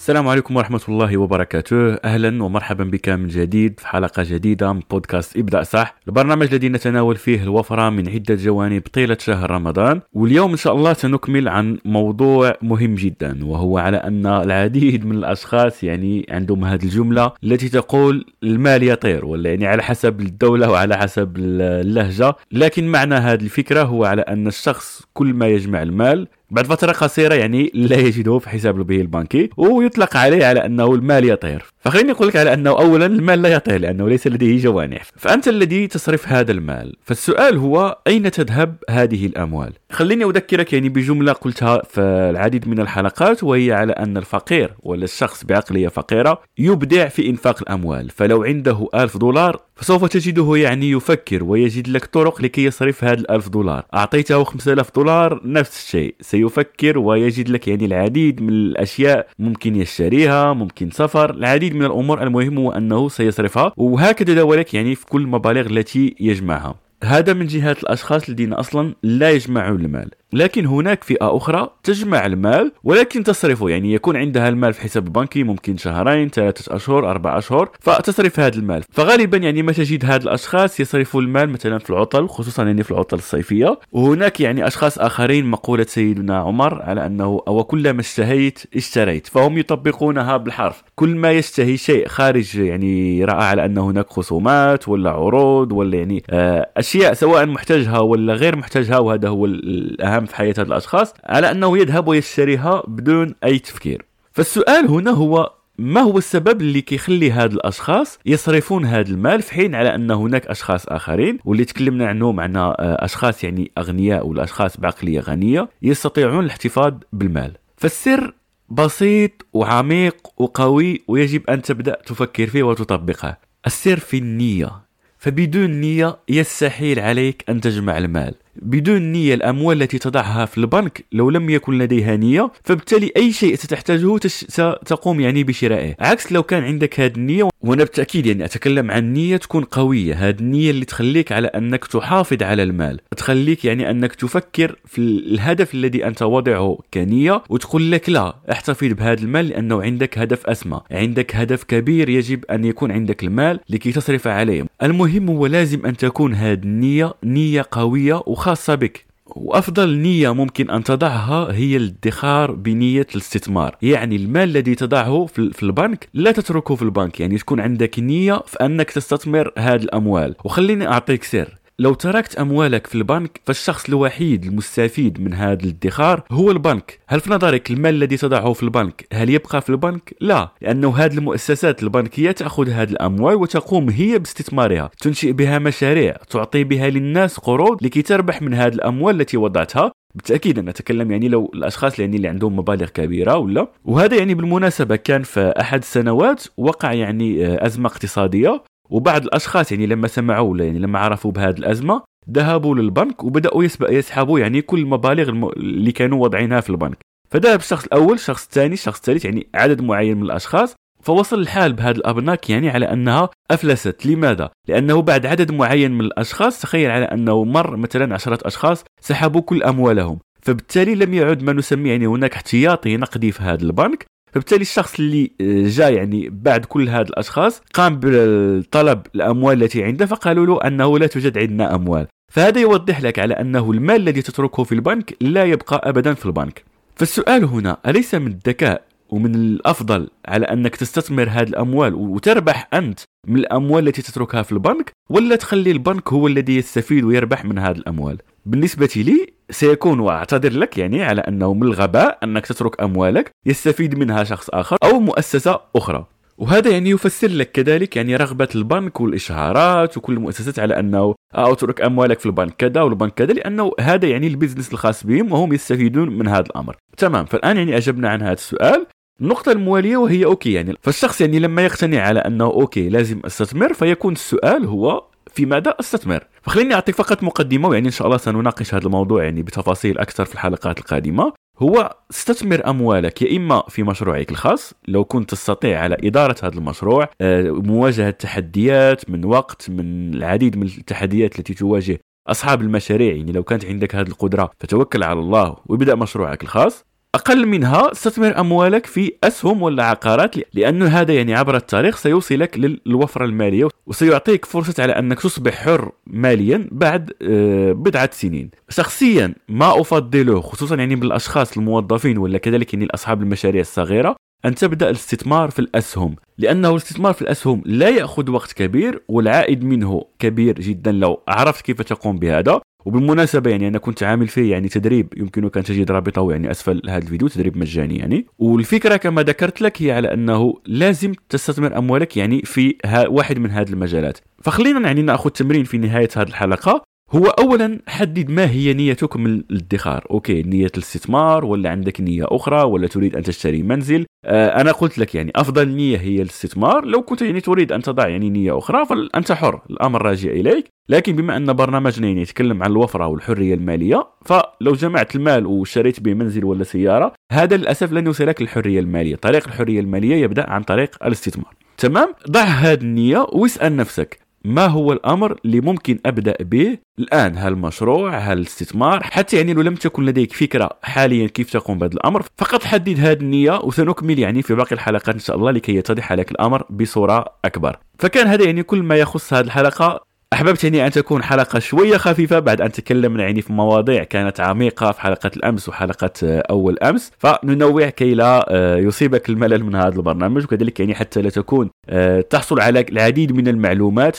السلام عليكم ورحمة الله وبركاته. أهلا ومرحبا بك من جديد في حلقة جديدة من بودكاست إبدأ صح. البرنامج الذي نتناول فيه الوفرة من عدة جوانب طيلة شهر رمضان. واليوم إن شاء الله سنكمل عن موضوع مهم جدا وهو على أن العديد من الأشخاص يعني عندهم هذه الجملة التي تقول المال يطير ولا يعني على حسب الدولة وعلى حسب اللهجة. لكن معنى هذه الفكرة هو على أن الشخص كل ما يجمع المال بعد فترة قصيرة يعني لا يجده في حسابه به البنكي ويطلق عليه على أنه المال يطير. فخليني أقول لك على أنه أولا المال لا يطير لأنه ليس لديه جوانح. فأنت الذي تصرف هذا المال. فالسؤال هو أين تذهب هذه الأموال؟ خليني أذكرك يعني بجملة قلتها في العديد من الحلقات وهي على أن الفقير ولا الشخص بعقلية فقيرة يبدع في إنفاق الأموال. فلو عنده ألف دولار فسوف تجده يعني يفكر ويجد لك طرق لكي يصرف هذا الألف دولار. أعطيته 5000 دولار نفس الشيء. سيفكر ويجد لك يعني العديد من الأشياء. ممكن يشتريها ممكن سفر العديد من الأمور المهم هو أنه سيصرفها وهكذا ذلك يعني في كل المبالغ التي يجمعها. هذا من جهة الأشخاص الذين أصلا لا يجمعون المال. لكن هناك فئة أخرى تجمع المال ولكن تصرفه يعني يكون عندها المال في حساب البنكي ممكن شهرين ثلاثة أشهر أربع أشهر فتصرف هذا المال. فغالبا يعني ما تجد هاد الأشخاص يصرفوا المال مثلا في العطل خصوصا يعني في العطل الصيفية. وهناك يعني أشخاص آخرين مقولة سيدنا عمر على أنه أو كلما اشتهيت اشتريت. فهم يطبقونها بالحرف. كل ما يشتهي شيء خارج يعني رأى على أن هناك خصومات ولا عروض ولا يعني آه، أشياء سواء محتاجها ولا غير محتاجها وهذا هو الأهم في حياة هذه الأشخاص على أنه يذهب ويشتريها بدون أي تفكير. فالسؤال هنا هو ما هو السبب اللي كيخلي هاد الأشخاص يصرفون هذا المال في حين على أن هناك أشخاص آخرين؟ واللي تكلمنا عنهم معنا آه، أشخاص يعني أغنياء ولا أشخاص بعقلية غنية يستطيعون الاحتفاظ بالمال. فالسر بسيط وعميق وقوي ويجب أن تبدأ تفكر فيه وتطبقه. السر في النية. فبدون نية يستحيل عليك أن تجمع المال. بدون نية الأموال التي تضعها في البنك لو لم يكن لديها نية فبالتالي أي شيء ستحتاجه ستقوم يعني بشرائه. عكس لو كان عندك هذه النية وأنا بالتأكيد يعني أتكلم عن نية تكون قوية. هذه النية اللي تخليك على أنك تحافظ على المال تخليك يعني أنك تفكر في الهدف الذي أنت وضعه كنية وتقول لك لا احتفظ بهذا المال لأنه عندك هدف أسمى. عندك هدف كبير يجب أن يكون عندك المال لكي تصرف عليه. المهم هو لازم أن تكون هذه النية نية قوية وخاصة بك. وأفضل نية ممكن أن تضعها هي الادخار بنية الاستثمار. يعني المال الذي تضعه في البنك لا تتركه في البنك. يعني تكون عندك نية في أنك تستثمر هذه الأموال. وخليني أعطيك سر. لو تركت أموالك في البنك فالشخص الوحيد المستفيد من هذا الادخار هو البنك. هل في نظرك المال الذي تضعه في البنك هل يبقى في البنك؟ لا لأنه هذه المؤسسات البنكية تأخذ هذه الأموال وتقوم هي باستثمارها. تنشئ بها مشاريع تعطي بها للناس قروض لكي تربح من هذه الأموال التي وضعتها. بالتأكيد أنا أتكلم يعني لو الأشخاص يعني اللي عندهم مبالغ كبيرة ولا. وهذا يعني بالمناسبة كان في أحد السنوات وقع يعني آه، أزمة اقتصادية. وبعض الأشخاص يعني لما سمعوا يعني لما عرفوا بهذه الأزمة ذهبوا للبنك وبدأوا يسحبوا يعني كل المبالغ اللي كانوا واضعينها في البنك. فذهب الشخص الأول الشخص الثاني الشخص الثالث يعني عدد معين من الأشخاص فوصل الحال بهذا الأبناك يعني على أنها أفلست. لماذا؟ لأنه بعد عدد معين من الأشخاص تخيل على أنه مر مثلا عشرة أشخاص سحبوا كل أموالهم. فبالتالي لم يعد ما نسميه يعني هناك احتياطي نقدي في هذا البنك. فبالتالي الشخص اللي آه، جاء يعني بعد كل هاد الأشخاص قام بطلب الأموال التي عنده فقالوا له أنه لا توجد عندنا أموال. فهذا يوضح لك على أنه المال الذي تتركه في البنك لا يبقى ابدا في البنك. فالسؤال هنا أليس من الذكاء ومن الأفضل على أنك تستثمر هذه الأموال وتربح أنت من الأموال التي تتركها في البنك ولا تخلي البنك هو الذي يستفيد ويربح من هذه الأموال؟ بالنسبة لي سيكون واعتذر لك يعني على أنه من الغباء أنك تترك أموالك يستفيد منها شخص آخر أو مؤسسة أخرى. وهذا يعني يفسر لك كذلك يعني رغبة البنك والإشعارات وكل المؤسسات على أنه اترك أموالك في البنك كذا والبنك كذا لأنه هذا يعني ال business الخاص بهم وهم يستفيدون من هذا الأمر. تمام فالآن يعني أجبنا عن هذا السؤال. النقطة الموالية وهي okay يعني فالشخص يعني لما يقتنع على أنه okay لازم أستثمر فيكون السؤال هو في ماذا أستثمر؟ فخليني أعطيك فقط مقدمة ويعني إن شاء الله سنناقش هذا الموضوع يعني بتفاصيل أكثر في الحلقات القادمة. هو استثمر أموالك يا إما في مشروعك الخاص لو كنت تستطيع على إدارة هذا المشروع آه، مواجهة تحديات من وقت من العديد من التحديات التي تواجه أصحاب المشاريع يعني لو كانت عندك هذه القدرة فتوكل على الله وابدأ مشروعك الخاص. أقل منها استثمر أموالك في أسهم ولا عقارات لأنه هذا يعني عبر التاريخ سيوصلك للوفرة المالية وسيعطيك فرصة على أنك تصبح حر ماليا بعد آه، بضعة سنين. شخصيا ما أفضله خصوصا يعني بالأشخاص الموظفين ولا كذلك يعني اصحاب المشاريع الصغيرة أن تبدأ الاستثمار في الأسهم لأنه الاستثمار في الأسهم لا يأخذ وقت كبير والعائد منه كبير جدا لو عرفت كيف تقوم بهذا. وبالمناسبة يعني أنا كنت عامل فيه يعني تدريب يمكنك أن تجد رابطه يعني أسفل هذا الفيديو تدريب مجاني يعني. والفكرة كما ذكرت لك هي على أنه لازم تستثمر أموالك يعني في واحد من هذه المجالات. فخلينا يعني نأخذ تمرين في نهاية هذه الحلقة. هو اولا حدد ما هي نيتك من الادخار. okay نية الاستثمار ولا عندك نية أخرى ولا تريد أن تشتري منزل؟ آه أنا قلت لك يعني أفضل نية هي الاستثمار. لو كنت يعني تريد أن تضع يعني نية أخرى فأنت حر الأمر راجع إليك. لكن بما أن برنامجنا يعني يتكلم عن الوفرة والحرية المالية فلو جمعت المال وشريت به منزل ولا سيارة هذا للأسف لن يوصلك للحرية المالية. طريق الحرية المالية يبدأ عن طريق الاستثمار. تمام؟ ضع هذه النية واسأل نفسك ما هو الأمر اللي ممكن أبدأ به الآن؟ هالمشروع هالاستثمار حتى يعني لو لم تكن لديك فكرة حاليا كيف تقوم بهذا الأمر فقط حدد هذه النية وسنكمل يعني في باقي الحلقات إن شاء الله لكي يتضح لك الأمر بصورة أكبر. فكان هذا يعني كل ما يخص هذه الحلقة. أحببت يعني أن تكون حلقة شوية خفيفة بعد أن تكلمنا يعني في مواضيع كانت عميقة في حلقة الأمس وحلقة آه، أول أمس. فننوع كي لا آه، يصيبك الملل من هذا البرنامج وكذلك يعني حتى لا تكون آه، تحصل على العديد من المعلومات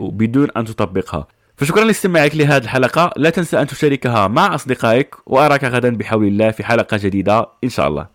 بدون أن تطبقها. فشكرا لاستماعك لهذه الحلقة. لا تنسى أن تشاركها مع أصدقائك وأراك غدا بحول الله في حلقة جديدة إن شاء الله.